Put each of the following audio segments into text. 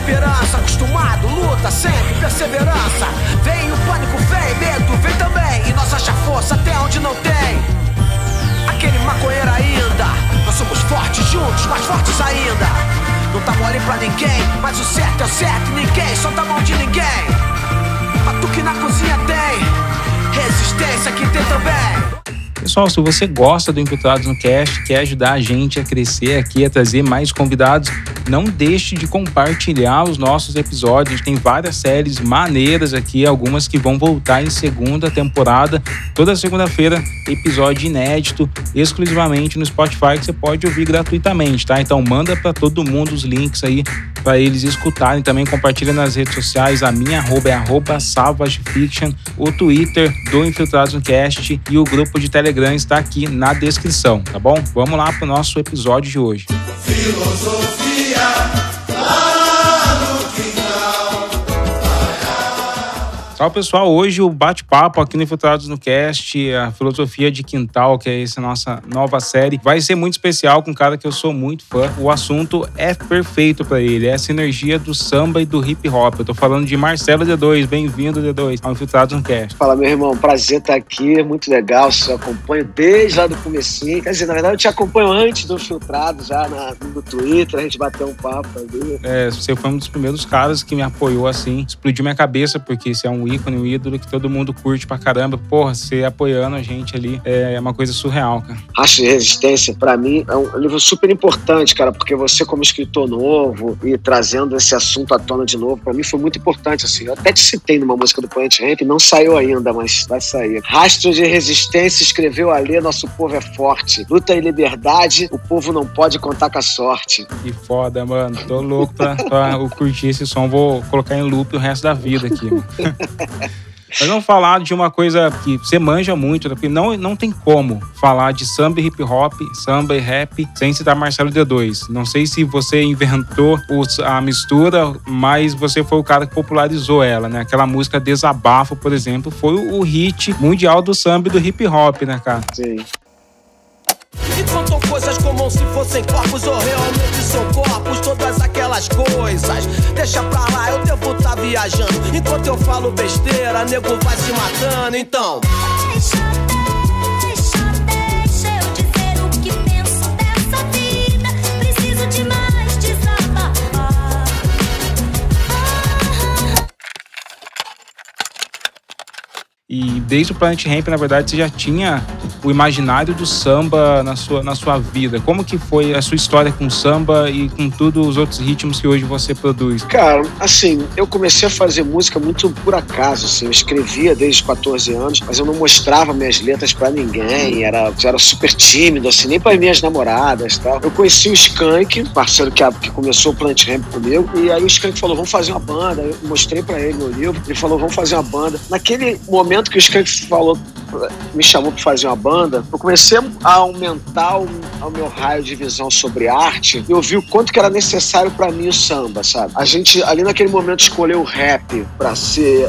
esperança. Acostumado, luta sempre, perseverança. Vem o pânico, vem, medo, vem também. E nós acha força até onde não tem. Aquele maconheiro ainda. Nós somos fortes juntos, mais fortes ainda. Não tá mole pra ninguém, mas o certo é o certo. Ninguém solta a mão de ninguém. Batuque na cozinha tem. Resistência que tem também. Pessoal, se você gosta do Infiltrados no Cast, quer ajudar a gente a crescer aqui, a trazer mais convidados, não deixe de compartilhar os nossos episódios. A gente tem várias séries maneiras aqui, algumas que vão voltar em segunda temporada. Toda segunda-feira, episódio inédito, exclusivamente no Spotify, que você pode ouvir gratuitamente, tá? Então manda para todo mundo os links aí para eles escutarem. Também compartilha nas redes sociais. A minha arroba é arroba Fiction, o Twitter do Infiltrados no Cast e o grupo de Telegram está aqui na descrição, tá bom? Vamos lá para o nosso episódio de hoje. Filosofia. Navidad. Salve pessoal, hoje o bate-papo aqui no Infiltrados no Cast, a filosofia de quintal, que é essa nossa nova série, vai ser muito especial com um cara que eu sou muito fã. O assunto é perfeito para ele, é a sinergia do samba e do hip hop. Eu tô falando de Marcelo D2, bem-vindo D2 ao Infiltrados no Cast. Fala meu irmão, prazer estar aqui, muito legal, eu acompanho desde lá do comecinho. Quer dizer, na verdade eu te acompanho antes do Infiltrado, já na, no Twitter, a gente bateu um papo ali. É, você foi um dos primeiros caras que me apoiou assim, explodiu minha cabeça, porque você é um ícone, um ídolo que todo mundo curte pra caramba. Porra, você apoiando a gente ali é uma coisa surreal, cara. Raça de Resistência, para mim, é um livro super importante, cara, porque você, como escritor novo e trazendo esse assunto à tona de novo, para mim foi muito importante, assim. Eu até te citei numa música do Planet Ramp, não saiu ainda, mas vai sair. Rastro de Resistência escreveu ali, nosso povo é forte. Luta e liberdade, o povo não pode contar com a sorte. Que foda, mano. Tô louco pra, pra curtir esse som. Vou colocar em loop o resto da vida aqui. Mas vamos falar de uma coisa que você manja muito, né? porque não, não tem como falar de samba e hip hop, samba e rap, sem citar Marcelo D2. Não sei se você inventou a mistura, mas você foi o cara que popularizou ela, né? Aquela música Desabafo, por exemplo, foi o hit mundial do samba e do hip hop, né, cara? Sim. E contam coisas como se fossem corpos ou realmente são corpos, todas aquelas coisas. Deixa pra lá, eu devo tá viajando. Enquanto eu falo besteira, nego vai se matando, então. E desde o Planet Ramp, na verdade, você já tinha o imaginário do samba na sua, na sua vida. Como que foi a sua história com samba e com todos os outros ritmos que hoje você produz? Cara, assim, eu comecei a fazer música muito por acaso, assim. Eu escrevia desde os 14 anos, mas eu não mostrava minhas letras para ninguém. Era, era super tímido, assim, nem para minhas namoradas tal. Eu conheci o Skank, parceiro que, que começou o Planet Ramp comigo, e aí o Skank falou, vamos fazer uma banda. Eu mostrei para ele meu livro, ele falou, vamos fazer uma banda. Naquele momento momento que o Skank falou, me chamou para fazer uma banda, eu comecei a aumentar o, o, meu raio de visão sobre arte e eu vi o quanto que era necessário para mim o samba, sabe? A gente ali naquele momento escolheu o rap para ser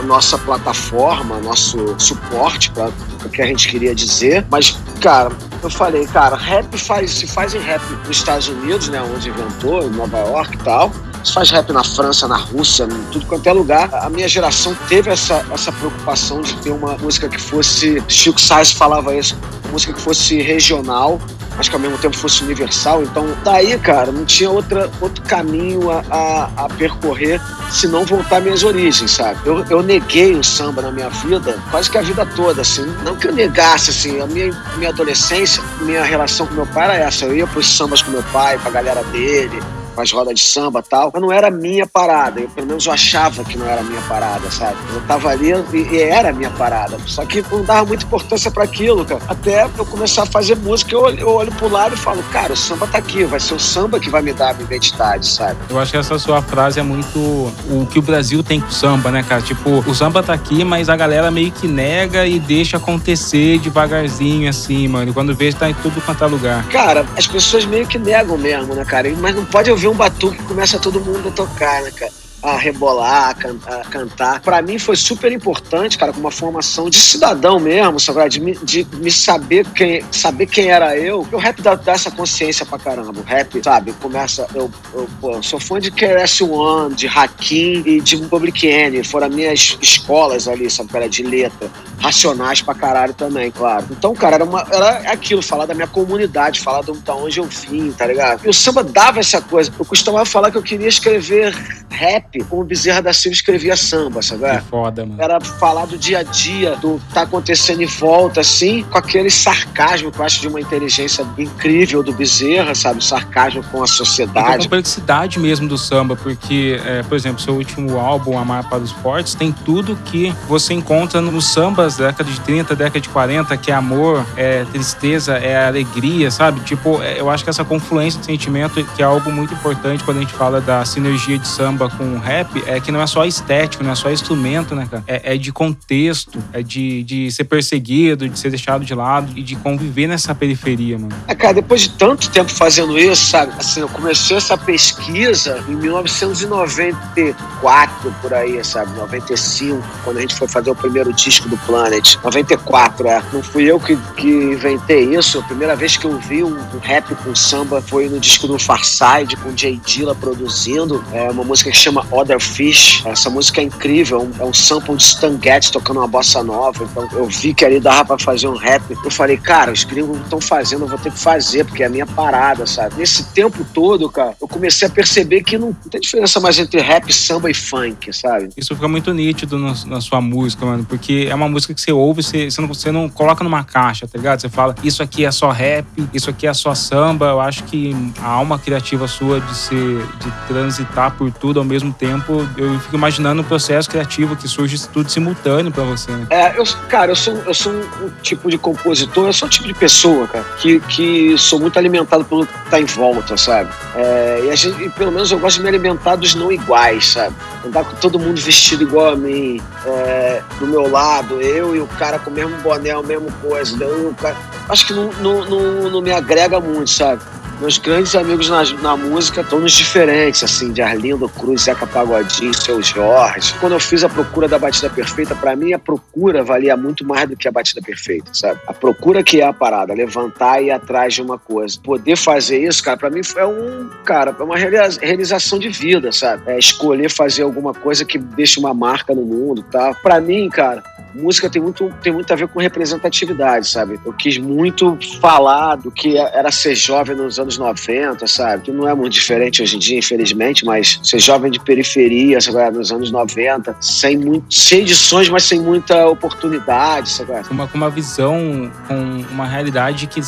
a nossa plataforma, nosso suporte para o que a gente queria dizer, mas cara, eu falei, cara, rap faz, se faz em rap nos Estados Unidos, né, onde inventou, em Nova York e tal, faz rap na França, na Rússia, em tudo quanto é lugar. A minha geração teve essa, essa preocupação de ter uma música que fosse. Chico Sainz falava isso, uma música que fosse regional, mas que ao mesmo tempo fosse universal. Então, daí, cara, não tinha outra, outro caminho a, a, a percorrer se não voltar às minhas origens, sabe? Eu, eu neguei o samba na minha vida quase que a vida toda, assim. Não que eu negasse, assim, a minha, minha adolescência, minha relação com meu pai era essa. Eu ia pros sambas com meu pai, com a galera dele, as rodas de samba e tal, mas não era minha parada. Eu, pelo menos, eu achava que não era minha parada, sabe? Eu tava ali e, e era minha parada. Só que não dava muita importância para aquilo, cara. Até eu começar a fazer música, eu, eu olho pro lado e falo, cara, o samba tá aqui, vai ser o samba que vai me dar a minha identidade, sabe? Eu acho que essa sua frase é muito o que o Brasil tem com o samba, né, cara? Tipo, o samba tá aqui, mas a galera meio que nega e deixa acontecer devagarzinho, assim, mano. E quando vê, tá em tudo quanto é lugar. Cara, as pessoas meio que negam mesmo, né, cara? Mas não pode ouvir um batuque que começa todo mundo a tocar, né, cara? A rebolar, a, can, a cantar. Para mim foi super importante, cara, com uma formação de cidadão mesmo, sabe? De, de me saber quem, saber quem era eu. O rap dá, dá essa consciência pra caramba. O rap, sabe, começa. Eu, eu, pô, eu sou fã de KRS-One, de Hakim e de Public Enemy. Foram minhas escolas ali, sabe, cara, de letra. Racionais pra caralho também, claro. Então, cara, era, uma, era aquilo, falar da minha comunidade, falar de onde eu vim, tá ligado? E o samba dava essa coisa. Eu costumava falar que eu queria escrever rap como Bezerra da Silva escrevia samba, sabe? Que foda, mano. Era falar do dia a dia, do que tá acontecendo em volta, assim, com aquele sarcasmo que eu acho de uma inteligência incrível do Bezerra, sabe? O sarcasmo com a sociedade. a complexidade mesmo do samba, porque, é, por exemplo, seu último álbum, Amar para os Fortes, tem tudo que você encontra nos sambas da década de 30, década de 40, que é amor, é tristeza, é alegria, sabe? Tipo, é, eu acho que essa confluência de sentimento, que é algo muito importante quando a gente fala da sinergia de samba com rap, é que não é só estético, não é só instrumento, né, cara? É, é de contexto, é de, de ser perseguido, de ser deixado de lado e de conviver nessa periferia, mano. É, cara, depois de tanto tempo fazendo isso, sabe? Assim, eu comecei essa pesquisa em 1994, por aí, sabe? 95, quando a gente foi fazer o primeiro disco do Planet. 94, é. Não fui eu que, que inventei isso. A primeira vez que eu vi um, um rap com samba foi no disco do Farside, com Jay Dilla produzindo. É uma música que chama Other Fish. Essa música é incrível, é um, é um sample de Stan Getz tocando uma bossa nova. Então eu vi que ali dava pra fazer um rap. Eu falei, cara, os gringos estão fazendo, eu vou ter que fazer, porque é a minha parada, sabe? Nesse tempo todo, cara, eu comecei a perceber que não, não tem diferença mais entre rap, samba e funk, sabe? Isso fica muito nítido no, na sua música, mano, porque é uma música que você ouve, você, você, não, você não coloca numa caixa, tá ligado? Você fala, isso aqui é só rap, isso aqui é só samba. Eu acho que a alma criativa sua de ser, de transitar por tudo ao mesmo tempo, eu fico imaginando o processo criativo que surge tudo simultâneo para você. Né? É, eu, cara, eu sou, eu sou um, tipo de compositor, eu sou um tipo de pessoa, cara, que, que sou muito alimentado pelo que tá em volta, sabe? É, e, gente, e pelo menos eu gosto de me alimentar dos não iguais, sabe? Andar com todo mundo vestido igual a mim, é, do meu lado, eu e o cara com o mesmo boné, a mesma coisa. Eu, cara, acho que não, não, não, não me agrega muito, sabe? Meus grandes amigos na, na música todos diferentes, assim, de Arlindo Cruz, Zeca Pagodinho, Seu Jorge. Quando eu fiz a procura da batida perfeita, para mim a procura valia muito mais do que a batida perfeita, sabe? A procura que é a parada, levantar e ir atrás de uma coisa. Poder fazer isso, cara, para mim é um, cara, uma realização de vida, sabe? É escolher fazer alguma coisa que deixe uma marca no mundo, tá? Para mim, cara, música tem muito, tem muito a ver com representatividade, sabe? Eu quis muito falar do que era ser jovem nos anos 90, sabe? Que não é muito diferente hoje em dia, infelizmente, mas ser jovem de periferia, sabe? Nos anos 90, sem muito, cheio de sonhos, mas sem muita oportunidade, sabe? Uma, com uma visão, com uma realidade que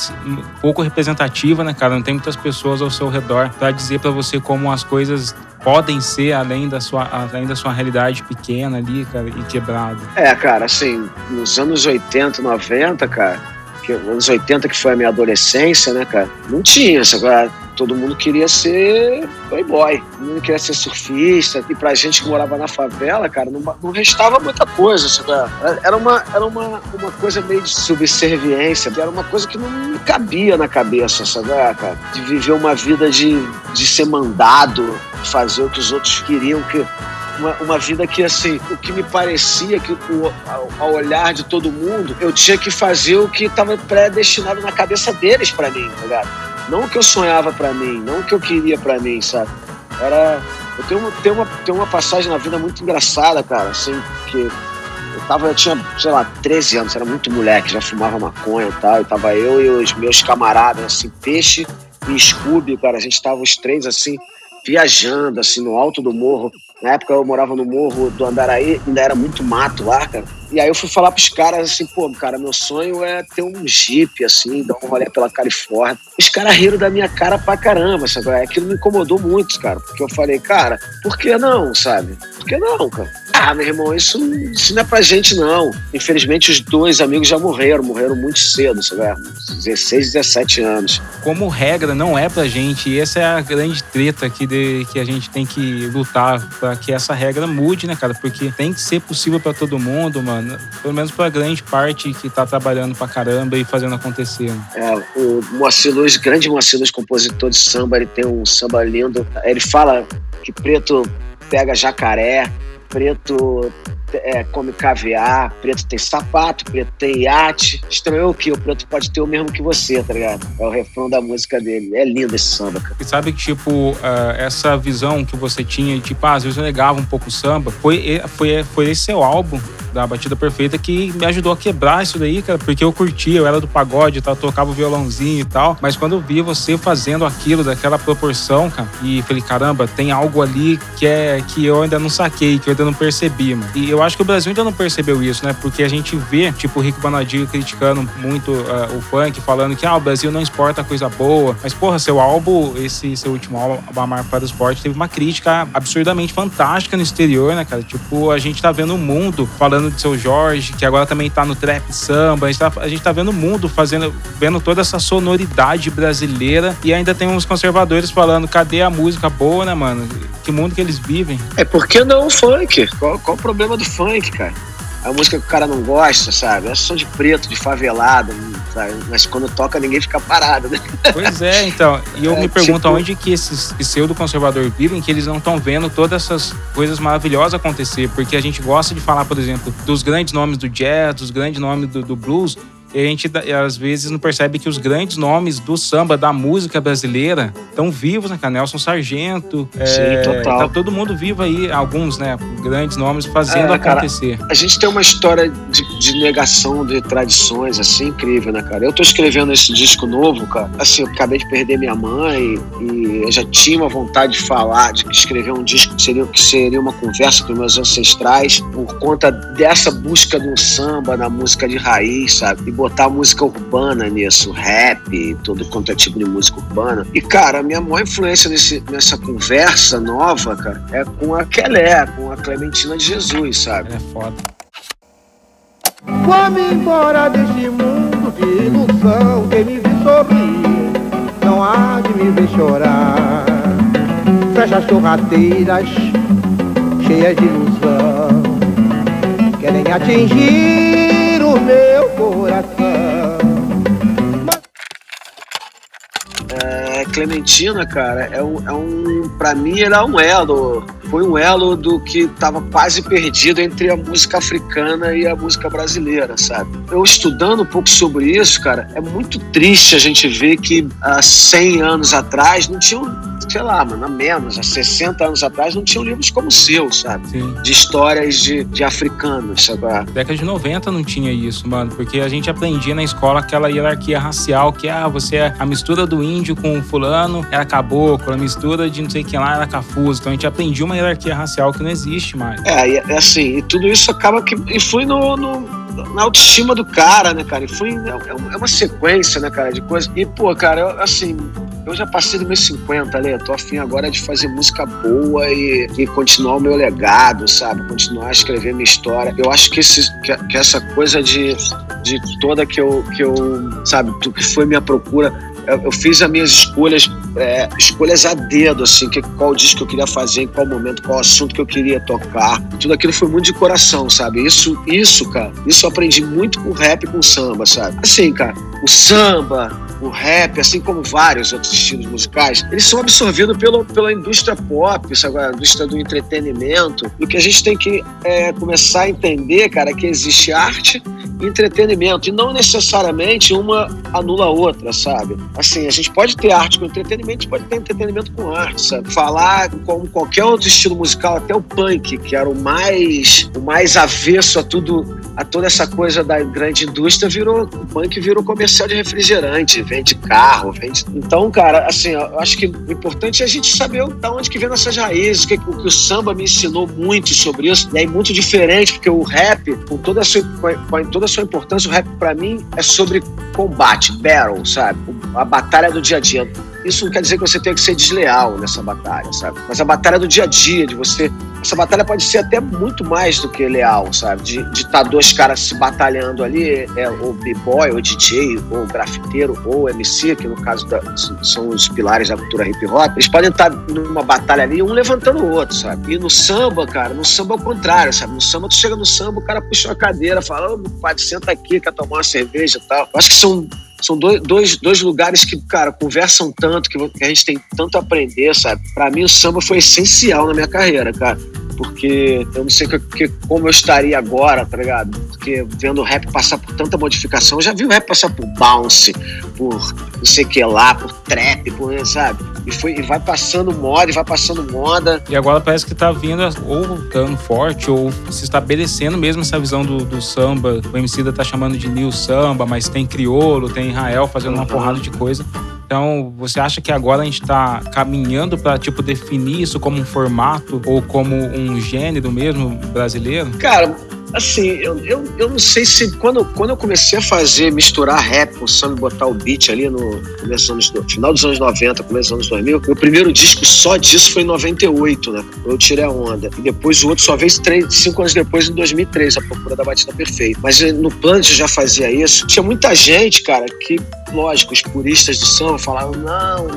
pouco representativa, né, cara? Não tem muitas pessoas ao seu redor para dizer para você como as coisas podem ser além da sua, além da sua realidade pequena ali, cara, e quebrada. É, cara, assim, nos anos 80, 90, cara, que, anos 80 que foi a minha adolescência, né, cara, não tinha essa agora todo mundo queria ser playboy, todo mundo queria ser surfista, e pra gente que morava na favela, cara, não, não restava muita coisa, sabe? Era uma, era uma, uma coisa meio de subserviência, era uma coisa que não cabia na cabeça, sabe, cara? De viver uma vida de, de ser mandado, fazer o que os outros queriam, que uma, uma, vida que, assim, o que me parecia que o, ao olhar de todo mundo, eu tinha que fazer o que estava predestinado na cabeça deles para mim, tá ligado? Não o que eu sonhava para mim, não o que eu queria para mim, sabe? Era. Eu tenho, uma, tenho, uma, tenho uma passagem na vida muito engraçada, cara, assim, que eu tava, eu tinha, sei lá, 13 anos, era muito moleque, já fumava maconha e tal, e tava eu e os meus camaradas, assim, Peixe e Scooby, cara, a gente tava os três, assim, viajando, assim, no alto do morro, na época eu morava no morro do Andaraí, ainda era muito mato lá, cara. E aí eu fui falar pros caras assim, pô, cara, meu sonho é ter um Jeep, assim, dar um rolê pela Califórnia. Os caras riram da minha cara pra caramba, sabe? Aquilo me incomodou muito, cara. Porque eu falei, cara, por que não, sabe? Por que não, cara? Ah, meu irmão, isso, isso não é pra gente, não. Infelizmente, os dois amigos já morreram, morreram muito cedo, sabe? 16, 17 anos. Como regra, não é pra gente. E essa é a grande treta aqui de, que a gente tem que lutar pra que essa regra mude, né, cara? Porque tem que ser possível pra todo mundo, mano. Pelo menos pra grande parte que tá trabalhando pra caramba e fazendo acontecer. Né? É, o Moacir Luz, grande Moacir Luz, compositor de samba, ele tem um samba lindo. Ele fala que preto pega jacaré, preto é, come caviar, preto tem sapato, preto tem iate. Estranhou que o preto pode ter o mesmo que você, tá ligado? É o refrão da música dele. É lindo esse samba, cara. E sabe que, tipo, uh, essa visão que você tinha, tipo, ah, às vezes eu negava um pouco o samba, foi, foi, foi esse seu álbum da Batida Perfeita que me ajudou a quebrar isso daí, cara, porque eu curtia, eu era do pagode tal, tocava o violãozinho e tal, mas quando eu vi você fazendo aquilo daquela proporção, cara, e falei, caramba, tem algo ali que é que eu ainda não saquei, que eu ainda não percebi, mano. E eu acho que o Brasil ainda não percebeu isso, né? Porque a gente vê, tipo, o Rico Bonadio criticando muito uh, o funk, falando que ah, o Brasil não exporta coisa boa. Mas, porra, seu álbum, esse seu último álbum, Amar para o Esporte, teve uma crítica absurdamente fantástica no exterior, né, cara? Tipo, a gente tá vendo o mundo falando falando de seu Jorge, que agora também tá no trap samba. A gente tá, a gente tá vendo o mundo fazendo, vendo toda essa sonoridade brasileira e ainda tem uns conservadores falando: cadê a música boa, né, mano? Que mundo que eles vivem? É, por que não o funk? Qual, qual o problema do funk, cara? A música que o cara não gosta, sabe? É som de preto, de favelado, sabe? mas quando toca ninguém fica parado, né? Pois é, então. E eu é, me pergunto tipo... onde que esses pseudo-conservadores vivem, que eles não estão vendo todas essas coisas maravilhosas acontecer, porque a gente gosta de falar, por exemplo, dos grandes nomes do jazz, dos grandes nomes do, do blues, e a gente às vezes não percebe que os grandes nomes do samba, da música brasileira, estão vivos, né, cara? Nelson Sargento. Sim, é, total. Tá todo mundo vivo aí, alguns, né? Grandes nomes fazendo é, acontecer. Cara, a gente tem uma história de, de, negação de tradições, assim, incrível, né, cara? Eu tô escrevendo esse disco novo, cara. Assim, eu acabei de perder minha mãe e eu já tinha uma vontade de falar, de escrever um disco que seria, que seria uma conversa com meus ancestrais por conta dessa busca do samba na música de raiz, sabe? E botar música urbana nisso, rap, todo quanto é tipo de música urbana. E, cara, a minha maior influência nesse, nessa conversa nova, cara, é com a Kelé, com a Clementina de Jesus, sabe? É foda. Vou-me embora deste mundo de ilusão, quem me viu sorrir, não há de me ver chorar. Fecha as sorrateiras, cheias de ilusão, querem atingir meu coração. É, Clementina, cara, é um, é um. Pra mim, ele é um elo. Foi um elo do que tava quase perdido entre a música africana e a música brasileira, sabe? Eu estudando um pouco sobre isso, cara, é muito triste a gente ver que há 100 anos atrás não tinha sei lá, mano, há menos, há 60 anos atrás, não tinham livros como o seu, sabe? Sim. De histórias de, de africanos, sabe? Década de 90 não tinha isso, mano, porque a gente aprendia na escola aquela hierarquia racial, que ah, você é a mistura do índio com o fulano era caboclo, a mistura de não sei quem lá era cafuso. Então a gente aprendia uma hierarquia racial que não existe mais. É, é assim, e tudo isso acaba que influi no, no na autoestima do cara, né, cara? E foi é, é uma sequência, né, cara, de coisas. E, pô, cara, eu, assim, eu já passei dos meus 50, ali, tô afim agora de fazer música boa e, e, continuar o meu legado, sabe? Continuar a escrever minha história. Eu acho que, esse, que, que essa coisa de, de toda que eu, que eu, sabe, do que foi minha procura, eu, eu fiz as minhas escolhas, é, escolhas a dedo, assim, que, qual disco que eu queria fazer, em qual momento, qual assunto que eu queria tocar. Tudo aquilo foi muito de coração, sabe? Isso, isso, cara, isso eu aprendi muito com rap e com samba, sabe? Assim, cara, o samba, o rap, assim como vários outros estilos musicais, eles são absorvidos pelo, pela indústria pop, sabe? a indústria do entretenimento. E o que a gente tem que é, começar a entender, cara, é que existe arte entretenimento, e não necessariamente uma anula a outra, sabe? Assim, a gente pode ter arte com entretenimento, pode ter entretenimento com arte, sabe? Falar como qualquer outro estilo musical, até o punk, que era o mais, o mais avesso a tudo, a toda essa coisa da grande indústria, virou, o punk virou comercial de refrigerante, vende carro, vende. Então, cara, assim, eu acho que o importante é a gente saber da onde que vem nossas raízes, que, o que o samba me ensinou muito sobre isso, e aí muito diferente, porque o rap, com toda a sua, com a sua importância, o rap para mim é sobre combate, battle, sabe? A batalha do dia a dia isso não quer dizer que você tenha que ser desleal nessa batalha, sabe? Mas a batalha do dia a dia, de você. Essa batalha pode ser até muito mais do que leal, sabe? De estar tá dois caras se batalhando ali, é o b-boy, o DJ, ou grafiteiro, ou MC, que no caso da, são os pilares da cultura hip hop. Eles podem estar tá numa batalha ali, um levantando o outro, sabe? E no samba, cara, no samba é o contrário, sabe? No samba, tu chega no samba, o cara puxa uma cadeira, fala, ô, oh, pai, senta aqui, quer tomar uma cerveja e tal. Eu acho que são são dois, dois, dois lugares que, cara, conversam tanto, que a gente tem tanto a aprender, sabe? Pra mim, o samba foi essencial na minha carreira, cara porque eu não sei que, que, como eu estaria agora, tá ligado? Porque vendo o rap passar por tanta modificação, eu já vi o rap passar por bounce, por não sei o que lá, por trap, por, sabe? E, foi, e vai passando moda, e vai passando moda. E agora parece que tá vindo ou voltando forte, ou se estabelecendo mesmo essa visão do, do samba. O MC da tá chamando de new samba, mas tem criolo, tem Israel fazendo uhum. uma porrada de coisa. Então, você acha que agora a gente está caminhando para tipo definir isso como um formato ou como um gênero mesmo brasileiro? Cara, Assim, eu, eu, eu não sei se quando, quando eu comecei a fazer, misturar rap com samba e botar o beat ali no começo dos anos, final dos anos 90, começo dos anos 2000, meu primeiro disco só disso foi em 98, né? Eu tirei a onda. E depois o outro só veio três, cinco anos depois, em 2003, A Procura da Batida Perfeita. Mas eh, no Plant já fazia isso. Tinha muita gente, cara, que, lógico, os puristas do samba falavam, não,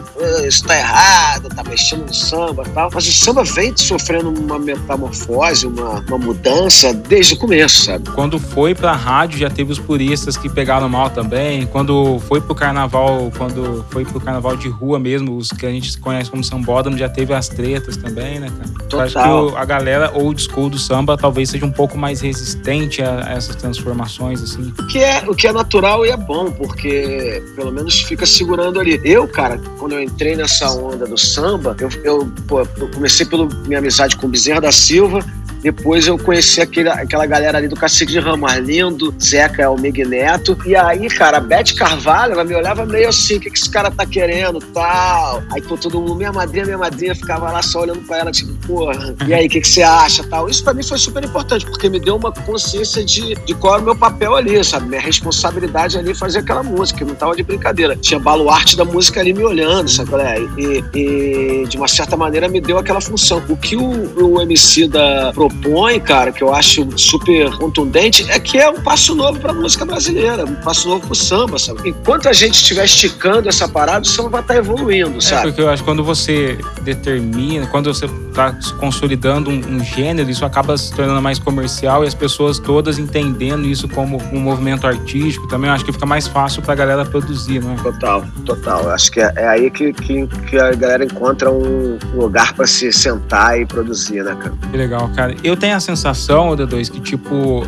isso tá errado, tá mexendo no samba e tal. Mas o samba vem sofrendo uma metamorfose, uma, uma mudança desde o começo, sabe? Quando foi pra rádio, já teve os puristas que pegaram mal também. Quando foi pro carnaval, quando foi pro carnaval de rua mesmo, os que a gente conhece como sambódromo, já teve as tretas também, né, cara? Total. Acho que a galera old school do samba talvez seja um pouco mais resistente a, essas transformações, assim. O que, é, o que é natural e é bom, porque pelo menos fica segurando ali. Eu, cara, quando eu entrei nessa onda do samba, eu, eu, pô, eu comecei pela minha amizade com o Bezerra da Silva, depois eu conheci aquele, aquela galera ali do Cacique de Ramos, Arlindo, Zeca, o Mig Neto. E aí, cara, a Beth Carvalho, ela me olhava meio assim, o que, que esse cara tá querendo, tal. Aí, pô, todo mundo, minha madrinha, minha madrinha, ficava lá só olhando pra ela, tipo, porra, e aí, o que, que você acha, tal. Isso pra mim foi super importante, porque me deu uma consciência de, de qual era o meu papel ali, sabe? Minha responsabilidade ali fazer aquela música, não tava de brincadeira. Tinha baluarte da música ali me olhando, sabe? E, e, de uma certa maneira me deu aquela função. O que o, o MC da propõe, cara, que eu acho super contundente, é que é um passo novo para a música brasileira, um passo novo pro samba, sabe? Enquanto a gente estiver esticando essa parada, o samba vai estar tá evoluindo, é, sabe? É porque eu acho que quando você determina, quando você está consolidando um, um, gênero, isso acaba se tornando mais comercial e as pessoas todas entendendo isso como um movimento artístico, também eu acho que fica mais fácil para a galera produzir, não é? Total, total. Eu acho que é, é aí que, que, que, a galera encontra um lugar para se sentar e produzir, né, cara? Que legal, cara eu tenho a sensação, D2, que tipo,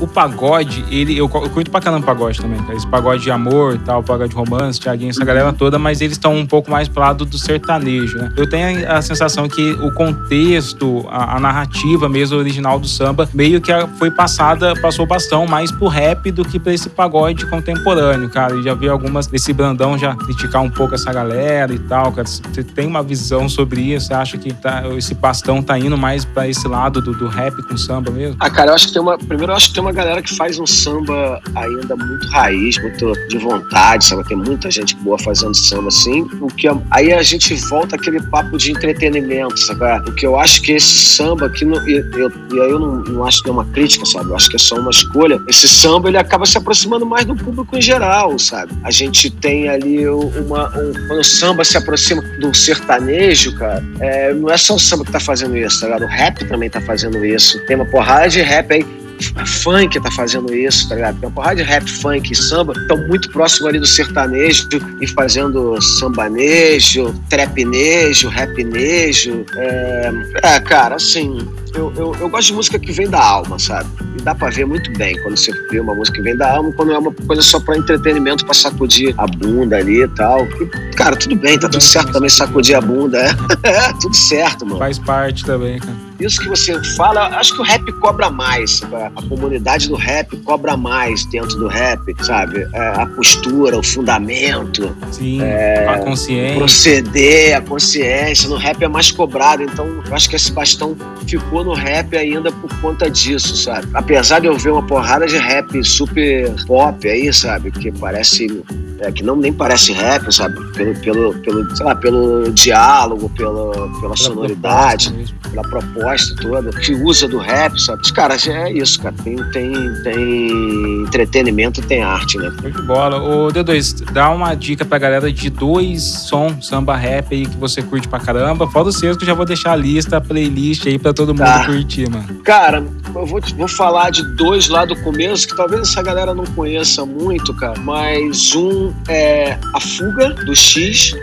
o pagode, ele. Eu, eu curto pra caramba pagode também, cara. Esse pagode de amor tal, pagode de romance, Thiaguinho, essa galera toda, mas eles estão um pouco mais pro lado do sertanejo, né? Eu tenho a sensação que o contexto, a, a narrativa mesmo original do samba, meio que foi passada, passou o bastão mais pro rap do que pra esse pagode contemporâneo, cara. E já vi algumas desse Brandão já criticar um pouco essa galera e tal, cara. Você tem uma visão sobre isso? Você acha que tá, esse bastão tá indo mais pra esse lado do, do rap com samba mesmo? Ah, cara, eu acho que tem uma. Primeiro, eu acho que tem uma galera que faz um samba ainda muito raiz, muito de vontade, sabe? Tem muita gente boa fazendo samba assim. O que aí a gente volta aquele papo de entretenimento, sabe? O que eu acho que esse samba aqui, eu, eu, e aí eu não, não acho que é uma crítica, sabe? Eu acho que é só uma escolha. Esse samba ele acaba se aproximando mais do público em geral, sabe? A gente tem ali uma. Um, quando o samba se aproxima do sertanejo, cara, é, não é só o samba que tá fazendo isso, tá ligado? O rap também tá fazendo isso. Tem uma porrada de rap aí funk tá fazendo isso, tá ligado? Tem uma porrada de rap, funk e samba estão muito próximo ali do sertanejo e fazendo sambanejo, trapnejo, rapnejo. É, é cara, assim, eu, eu, eu, gosto de música que vem da alma, sabe? E dá pra ver muito bem quando você vê uma música que vem da alma, quando é uma coisa só pra entretenimento, pra sacudir a bunda ali e tal. E, cara, tudo bem, tá tudo certo também sacudir a bunda, é. é tudo certo, mano. Faz parte também, cara. Isso que você fala, acho que o rap cobra mais, sabe? a comunidade do rap cobra mais dentro do rap, sabe? É, a postura, o fundamento. Sim, é, a consciência. Proceder, a consciência. No rap é mais cobrado, então eu acho que esse bastão ficou no rap ainda por conta disso, sabe? Apesar de eu ver uma porrada de rap super pop aí, sabe? Que parece. É, que não nem parece rap, sabe? Pelo, pelo, pelo, sei lá, pelo diálogo, pelo, pela, pela sonoridade, proposta pela proposta toda, que usa do rap, sabe? Os caras, é isso, cara. Tem, tem, tem entretenimento tem arte, né? Muito bola. Ô, D2, dá uma dica pra galera de dois sons samba rap aí que você curte pra caramba. Fora os seus que eu já vou deixar a lista, a playlist aí pra todo mundo tá. curtir, mano. Cara, eu vou, vou falar de dois lá do começo, que talvez essa galera não conheça muito, cara. Mas um é A Fuga, do X.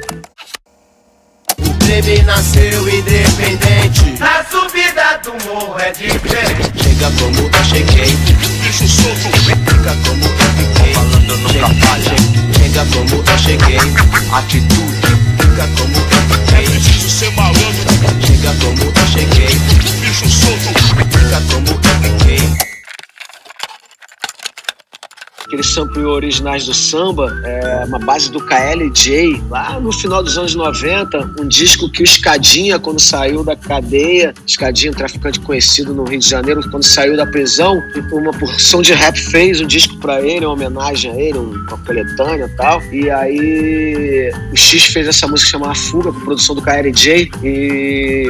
O crime nasceu independente. Na subida do morro é diferente. Chega como eu cheguei. Bicho solto. Fica como eu fiquei. Falando nunca falha. Chega como eu cheguei. Atitude. Fica como eu fiquei. É preciso ser malandro. Chega como eu cheguei. Bicho solto. Fica como eu fiquei aqueles sample originais do samba, é, uma base do KLJ, lá no final dos anos 90, um disco que o Escadinha, quando saiu da cadeia, Escadinha, um traficante conhecido no Rio de Janeiro, quando saiu da prisão, uma porção de rap fez um disco para ele, uma homenagem a ele, uma coletânea e tal. E aí o X fez essa música chamada Fuga, com produção do KLJ, e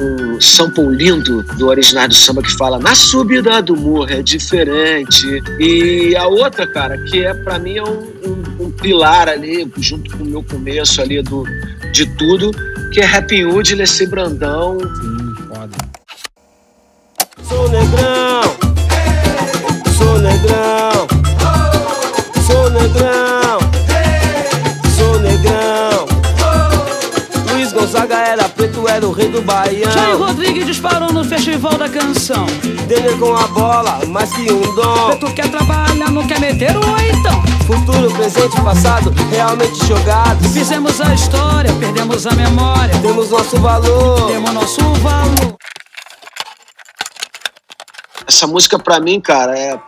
um, sample lindo do original do samba que fala Na subida do morro é diferente. E a outra outra, cara, que é para mim é um, um, um, pilar ali, junto com o meu começo ali do, de tudo, que é Happy Hood, Leci Brandão. Sim, foda. Sou negrão, sou negrão, sou negrão, sou negrão. Luiz Gonzaga era o rei do Baião. Jair Rodrigues disparou no Festival da Canção. Dele com a bola, mais que um dom. Tu quer trabalhar, não quer meter o então. Futuro, presente e passado, realmente jogados. Fizemos a história, perdemos a memória. Temos nosso valor. Temos nosso valor. Essa música, pra mim, cara, é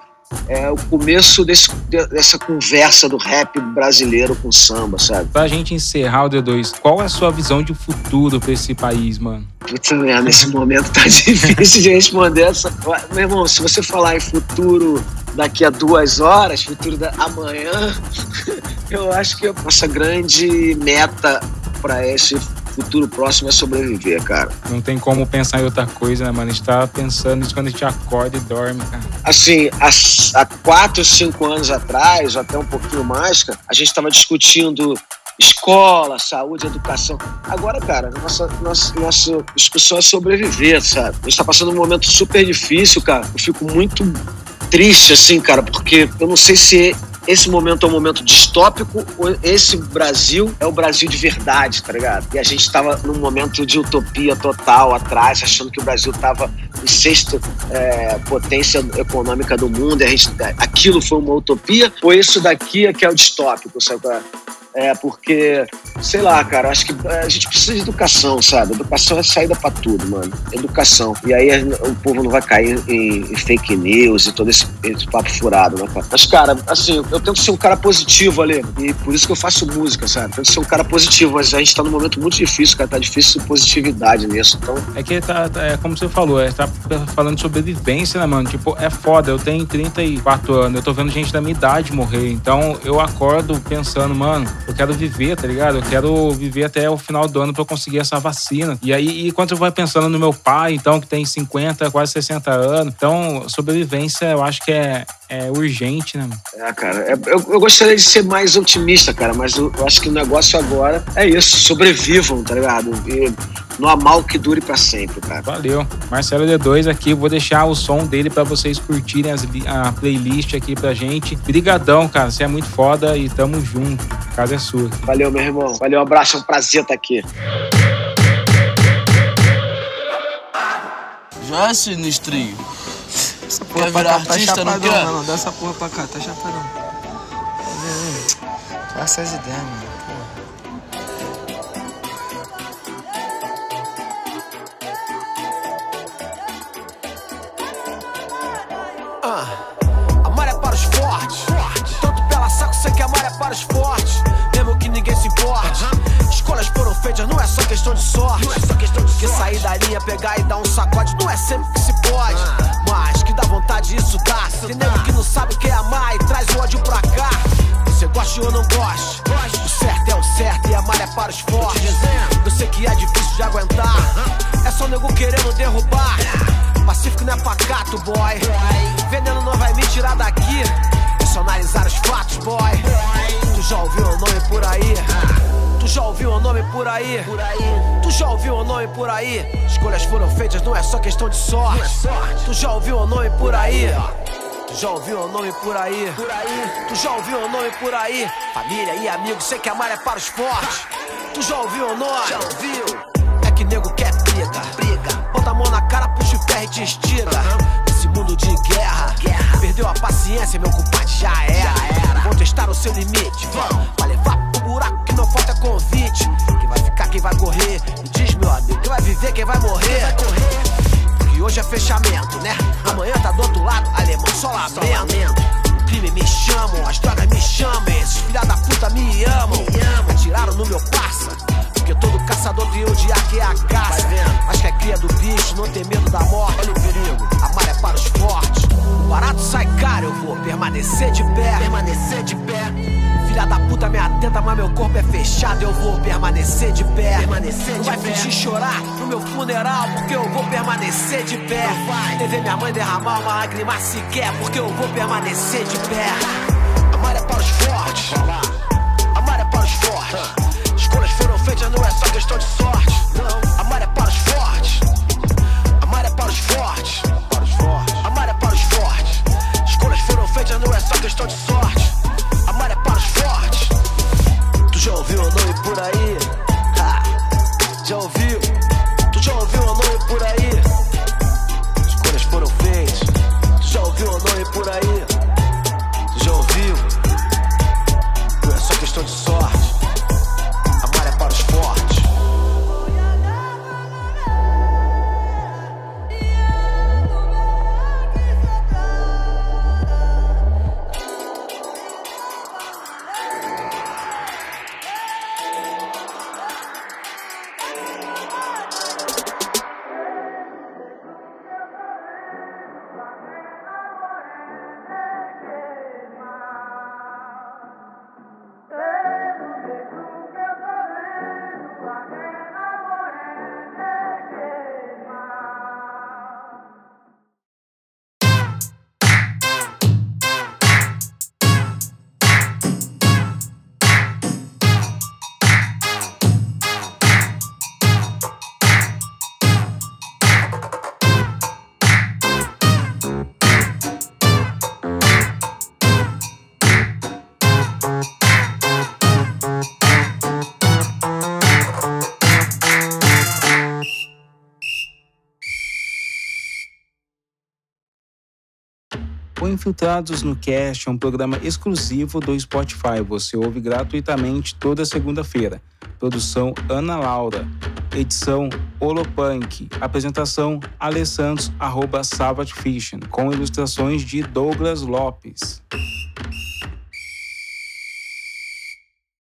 é o começo desse, dessa conversa do rap brasileiro com samba, sabe? Pra gente encerrar o D2, qual é a sua visão de futuro pra esse país, mano? Putz, nesse momento tá difícil de responder essa. Meu irmão, se você falar em futuro daqui a duas horas, futuro da amanhã, eu acho que a nossa grande meta para esse futuro próximo é sobreviver, cara. Não tem como pensar em outra coisa, né, mano? A gente tá pensando nisso quando a gente acorda e dorme, cara. Assim, há, quatro, cinco anos atrás, ou até um pouquinho mais, cara, a gente tava discutindo escola, saúde, educação. Agora, cara, nossa, nossa, nossa discussão é sobreviver, sabe? A gente tá passando um momento super difícil, cara. Eu fico muito triste, assim, cara, porque eu não sei se esse momento é um momento distópico, esse Brasil é o Brasil de verdade, tá ligado? E a gente estava num momento de utopia total atrás, achando que o Brasil estava em sexta é, potência econômica do mundo, e a gente, aquilo foi uma utopia, ou isso daqui é que é o distópico, sabe? É, porque, sei lá, cara, acho que é, a gente precisa de educação, sabe? Educação é saída para tudo, mano. Educação. E aí o povo não vai cair em, em fake news e todo esse, esse, papo furado, né, cara? Mas, cara, assim, eu tento ser um cara positivo ali. E por isso que eu faço música, sabe? Eu tento ser um cara positivo, mas a gente tá num momento muito difícil, cara. Tá difícil positividade nisso. Então. É que tá, tá é como você falou, é, tá falando sobre vivência, né, mano? Tipo, é foda. Eu tenho 34 anos, eu tô vendo gente da minha idade morrer. Então eu acordo pensando, mano eu quero viver, tá ligado? Eu quero viver até o final do ano para conseguir essa vacina. E aí, enquanto eu vou pensando no meu pai, então, que tem 50, quase 60 anos, então, sobrevivência eu acho que é, é urgente, né? É, cara, é, eu, eu, gostaria de ser mais otimista, cara, mas eu, eu, acho que o negócio agora é isso, sobrevivam, tá ligado? E não há mal que dure para sempre, cara. Valeu. Marcelo D2 aqui, vou deixar o som dele para vocês curtirem as, a playlist aqui pra gente. Brigadão, cara, você é muito foda e tamo junto. Casa é sua. Valeu, meu irmão. Valeu, um abraço, é um prazer estar aqui. Já é sinistrinho. Essa porra quer virar cá, tá artista, tá não quer? Mano, dá essa porra pra cá, tá chapadão. Faça essas ideias, mano. Sempre que se pode. Mas que dá vontade, isso dá. Tem nego que não sabe o que é amar e traz o ódio pra cá. Você gosta ou não gosta? O certo é o certo e amar é para os fortes. Eu sei que é difícil de aguentar. É só nego querendo derrubar. Pacífico não é pacato, boy. Veneno não vai me tirar daqui. É só analisar os fatos, boy. Tu já ouviu o nome por aí? Tu já ouviu o nome por aí? Por aí. Tu já ouviu o nome por aí? Escolhas foram feitas, não é só questão de sorte. É sorte. Tu já ouviu o nome por aí? Tu já ouviu o nome por aí? Por aí. Tu já ouviu o nome por aí? Família e amigos, sei que amar é para os fortes. Tu já ouviu o nome? Já ouviu? É que nego quer briga. Briga. Bota a mão na cara, puxa o ferro e te estiga. Esse mundo de guerra. guerra. Perdeu a paciência, meu compadre já era. já era. Vão testar o seu limite. Vão. Pra levar buraco que não falta convite. Quem vai ficar, quem vai correr? Me diz, meu amigo, quem vai viver, quem vai morrer? Quem vai correr? Que hoje é fechamento, né? Amanhã tá do outro lado, alemão só lamento. O crime me chamam, as drogas me chamam. Esses filha da puta me amam. Atiraram no meu parça. Porque todo caçador tem o dia que é a caça. Mas que é cria do bicho, não tem medo da morte. Olha o perigo, amar é para os fortes. O barato sai caro, eu vou permanecer de pé. Permanecer de pé. Filha da puta me atenta, mas meu corpo é fechado. Eu vou permanecer de pé. Permanecer não vai fingir chorar no meu funeral, porque eu vou permanecer de pé. Nem ver minha mãe derramar uma lágrima sequer, porque eu vou permanecer de pé. Amar é para os fortes. Amar é para os fortes. Escolhas foram feitas, não é só questão de sorte. Não. Amar é para os fortes. Amar é para os fortes. Amar é para os fortes. Escolhas foram feitas, não é só questão de sorte. Infiltrados no Cast é um programa exclusivo do Spotify. Você ouve gratuitamente toda segunda-feira. Produção Ana Laura. Edição Olopunk. Apresentação Alessandros, arroba Savage Fiction, com ilustrações de Douglas Lopes.